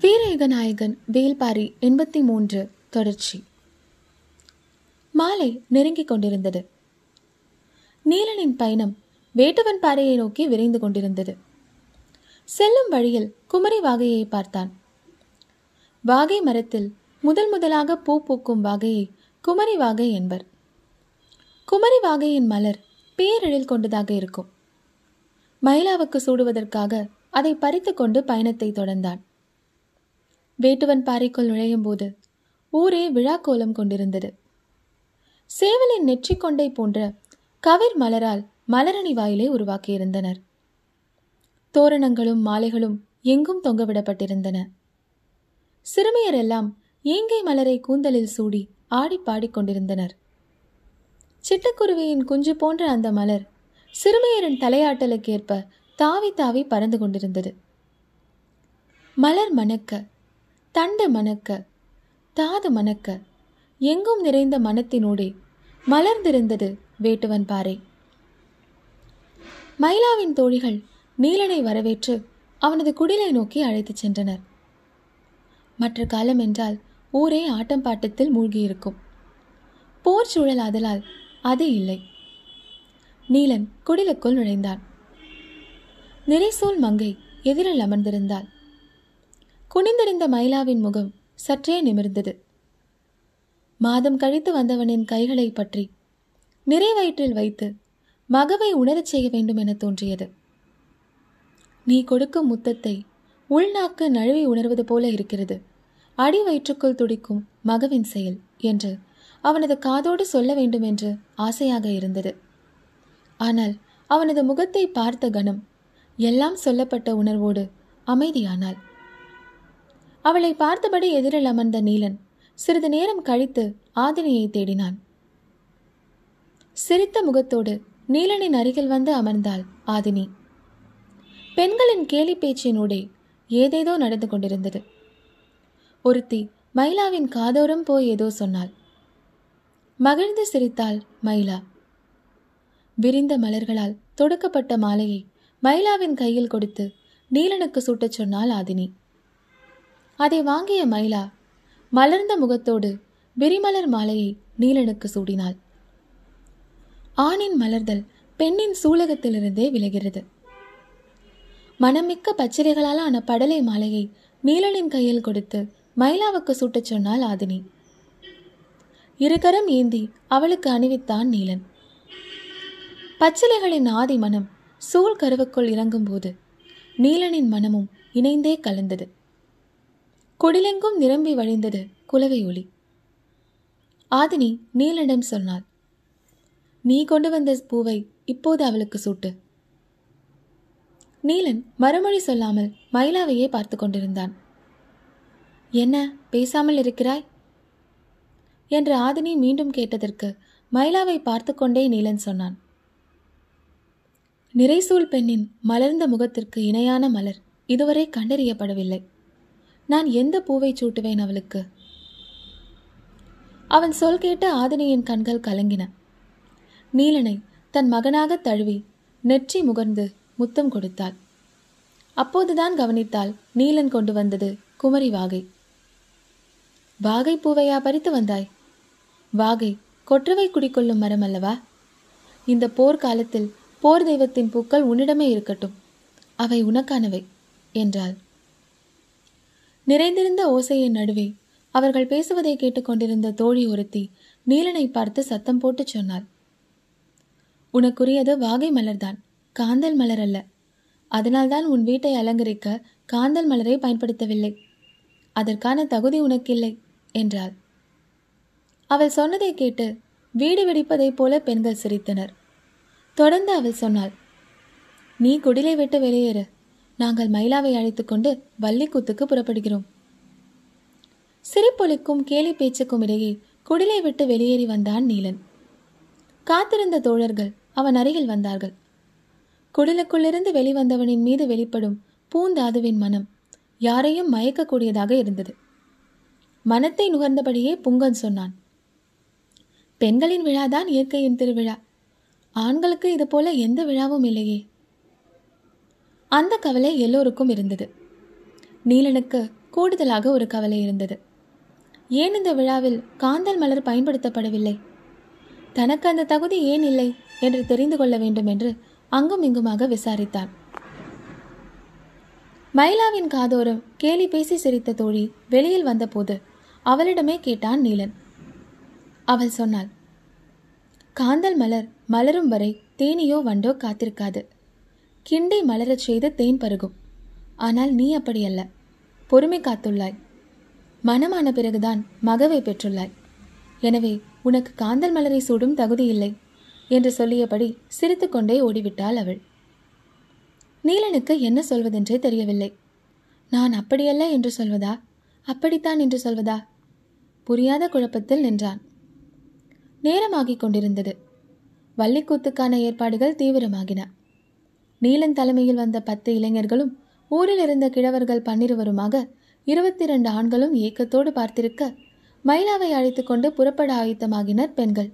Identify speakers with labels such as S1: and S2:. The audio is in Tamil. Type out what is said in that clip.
S1: வீரேகநாயகன் வேல்பாரி எண்பத்தி மூன்று தொடர்ச்சி. மாலை நெருங்கிக் கொண்டிருந்தது. நீலனின் பயணம் வேட்டுவன் பாறையை நோக்கி விரைந்து கொண்டிருந்தது. செல்லும் வழியில் குமரி வாகையை பார்த்தான். வாகை மரத்தில் முதல் முதலாக பூ பூக்கும் வாகையை குமரி வாகை என்பர். குமரி வாகையின் மலர் பேரெழில் கொண்டதாக இருக்கும். மயிலாவுக்கு சூடுவதற்காக அதை பறித்து கொண்டு பயணத்தை தொடர்ந்தான். வேட்டுவன் பாறைக்குள் நுழையும் போது ஊரே விழாக்கோலம் கொண்டிருந்தது. சேவலின் நெற்றிக்கொண்டை போன்ற கவிர் மலரால் மலரணி வாயிலை உருவாக்கியிருந்தனர். தோரணங்களும் மாலைகளும் எங்கும் தொங்கவிடப்பட்டிருந்தன. சிறுமியர் எல்லாம் ஏங்கை மலரை கூந்தலில் சூடி ஆடி பாடிக்கொண்டிருந்தனர் சிட்டுக்குருவியின் குஞ்சு போன்ற அந்த மலர் சிறுமியரின் தலையாட்டலுக்கேற்ப தாவி தாவி பறந்து கொண்டிருந்தது. மலர் மணக்க தண்டு மணக்க தாது மணக்க எங்கும் நிறைந்த மனத்தினூடே மலர்ந்திருந்தது வேட்டுவன் பாறை. மயிலாவின் தோழிகள் நீலனை வரவேற்று அவனது குடிலை நோக்கி அழைத்துச் சென்றனர். மற்ற காலம் என்றால் ஊரே ஆட்டம் பாட்டத்தில் மூழ்கியிருக்கும். போர் சூழல் ஆதலால் அது இல்லை. நீலன் குடிலுக்குள் நுழைந்தான். நிறைசூல் மங்கை எதிரில் அமர்ந்திருந்தாள். குனிந்திருந்த மயிலாவின் முகம் சற்றே நிமிர்ந்தது. மாதம் கழித்து வந்தவனின் கைகளை பற்றி நிறைவயிற்றில் வைத்து மகவை உணரச் செய்ய வேண்டும் என தோன்றியது. நீ கொடுக்கும் முத்தத்தை உள்நாக்கு நழுவி உணர்வது போல இருக்கிறது. அடி வயிற்றுக்குள் துடிக்கும் மகவின் செயல் என்று அவனது காதோடு சொல்ல வேண்டும் என்று ஆசையாக இருந்தது. ஆனால் அவனது முகத்தை பார்த்த கணம் எல்லாம் சொல்லப்பட்ட உணர்வோடு அமைதியானாள். அவளை பார்த்தபடி எதிரில் அமர்ந்த நீலன் சிறிது நேரம் கழித்து ஆதினியை தேடினான். சிரித்த முகத்தோடு நீலனின் அருகில் வந்து அமர்ந்தாள் ஆதினி. பெண்களின் கேலி பேச்சினூடே ஏதேதோ நடந்து கொண்டிருந்தது. ஒருத்தி மயிலாவின் காதோரம் போய் ஏதோ சொன்னாள். மகிழ்ந்து சிரித்தாள் மயிலா. விரிந்த மலர்களால் தொடுக்கப்பட்ட மாலையை மயிலாவின் கையில் கொடுத்து நீலனுக்கு சூட்டச் சொன்னாள் ஆதினி. அதை வாங்கிய மயிலா மலர்ந்த முகத்தோடு விரிமலர் மாலையை நீலனுக்கு சூடினாள். ஆணின் மலர்தல் பெண்ணின் சூலகத்திலிருந்தே விலகிறது. மனமிக்க பச்சிலைகளால் ஆன படலை மாலையை நீலனின் கையில் கொடுத்து மயிலாவுக்கு சூட்டச் சொன்னாள் ஆதினி. இருகரம் ஏந்தி அவளுக்கு அணிவித்தான் நீலன். பச்சிலைகளின் ஆதி மனம் சூழ் கருவுக்குள் இறங்கும்போது நீலனின் மனமும் இணைந்தே கலந்தது. குடிலெங்கும் நிரம்பி வழிந்தது குலவை ஒளி. ஆதினி நீலனிடம் சொன்னாள் நீ கொண்டு வந்த பூவை இப்போது அவளுக்கு சூட்டு. நீலன் மறுமொழி சொல்லாமல் மயிலாவையே பார்த்து கொண்டிருந்தான். என்ன பேசாமல் இருக்கிறாய்? என்று ஆதினி மீண்டும் கேட்டதற்கு மயிலாவை பார்த்து கொண்டே நீலன் சொன்னான். நிறைசூல் பெண்ணின் மலர்ந்த முகத்திற்கு இணையான மலர் இதுவரை கண்டறியப்படவில்லை. நான் எந்த பூவை சூட்டுவேன் அவளுக்கு? அவன் சொல் கேட்டு ஆதினியின் கண்கள் கலங்கின. நீலனை தன் மகனாக தழுவி நெற்றி முகர்ந்து முத்தம் கொடுத்தாள். அப்போதுதான் கவனித்தாள் நீலன் கொண்டு வந்தது குமரி வாகை. வாகை பூவையா பறித்து வந்தாய்? வாகை கொற்றவை குடிக்கொள்ளும் மரம் அல்லவா? இந்த போர் காலத்தில் போர் தெய்வத்தின் பூக்கள் உன்னிடமே இருக்கட்டும். அவை உனக்கானவை என்றாள். நிறைந்திருந்த ஓசையின் நடுவே அவர்கள் பேசுவதை கேட்டுக்கொண்டிருந்த தோழி ஒருத்தி நீலனை பார்த்து சத்தம் போட்டு சொன்னாள். உனக்குரியது வாகை மலர்தான். காந்தல் மலர் அல்ல. அதனால்தான் உன் வீட்டை அலங்கரிக்க காந்தல் மலரை பயன்படுத்தவில்லை. அதற்கான தகுதி உனக்கில்லை என்றாள். அவள் சொன்னதை கேட்டு வீடு வெடிப்பதைப் போல பெண்கள் சிரித்தனர். தொடர்ந்து அவள் சொன்னாள் நீ குடிலை விட்டு வெளியேறு. நாங்கள் மயிலாவை அழைத்துக்கொண்டு வள்ளிக்கூத்துக்கு புறப்படுகிறோம். சிரிப்பொலிக்கும் கேலி பேச்சுக்கும் இடையே குடிலை விட்டு வெளியேறி வந்தான் நீலன். காத்திருந்த தோழர்கள் அவன் அருகில் வந்தார்கள். குடிலுக்குள்ளிருந்து வெளிவந்தவனின் மீது வெளிப்படும் பூந்தாதுவின் மனம் யாரையும் மயக்கக்கூடியதாக இருந்தது. மனத்தை நுகர்ந்தபடியே புங்கன் சொன்னான் பெண்களின் விழாதான் இயற்கையின் திருவிழா. ஆண்களுக்கு இதுபோல எந்த விழாவும் இல்லையே. அந்த கவலை எல்லோருக்கும் இருந்தது. நீலனுக்கு கூடுதலாக ஒரு கவலை இருந்தது. ஏன் இந்த விழாவில் காந்தல் மலர் பயன்படுத்தப்படவில்லை? தனக்கு அந்த தகுதி ஏன் இல்லை என்று தெரிந்து கொள்ள வேண்டும் என்று அங்கும் இங்குமாக விசாரித்தான். மைலாவின் காதோரம் கேலி பேசி சிரித்த தோழி வெளியில் வந்தபோது அவளிடமே கேட்டான் நீலன். அவள் சொன்னாள் காந்தல் மலர் மலரும் வரை தேனியோ வண்டோ காத்திருக்காது. கிண்டி மலரச் செய்து தேன் பருகும். ஆனால் நீ அப்படியல்ல. பொறுமை காத்துள்ளாய். மனமான பிறகுதான் மகவை பெற்றுள்ளாய். எனவே உனக்கு காந்தல் மலரை சூடும் தகுதி இல்லை என்று சொல்லியபடி சிரித்துக்கொண்டே ஓடிவிட்டாள் அவள். நீலனுக்கு என்ன சொல்வதென்றே தெரியவில்லை. நான் அப்படியல்ல என்று சொல்வதா? அப்படித்தான் என்று சொல்வதா? புரியாத குழப்பத்தில் நின்றான். நேரமாகிக் கொண்டிருந்தது. வள்ளிக்கூத்துக்கான ஏற்பாடுகள் தீவிரமாகின. நீலன் தலைமையில் வந்த பத்து இளைஞர்களும் ஊரில் இருந்த கிழவர்கள் பன்னிருவருமாக இருபத்தி இரண்டு ஆண்களும் ஏக்கத்தோடு பார்த்திருக்க மயிலாவை அழைத்துக்கொண்டு புறப்பட ஆயுத்தமாகினர் பெண்கள்.